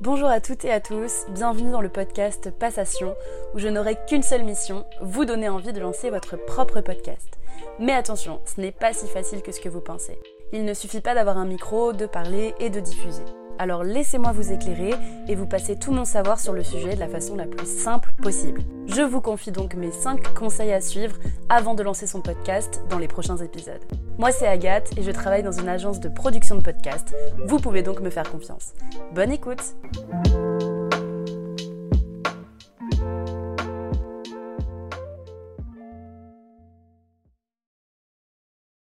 Bonjour à toutes et à tous, bienvenue dans le podcast Passation où je n'aurai qu'une seule mission, vous donner envie de lancer votre propre podcast. Mais attention, ce n'est pas si facile que ce que vous pensez. Il ne suffit pas d'avoir un micro, de parler et de diffuser. Alors laissez-moi vous éclairer et vous passer tout mon savoir sur le sujet de la façon la plus simple possible. Je vous confie donc mes 5 conseils à suivre avant de lancer son podcast dans les prochains épisodes. Moi c'est Agathe et je travaille dans une agence de production de podcasts. Vous pouvez donc me faire confiance. Bonne écoute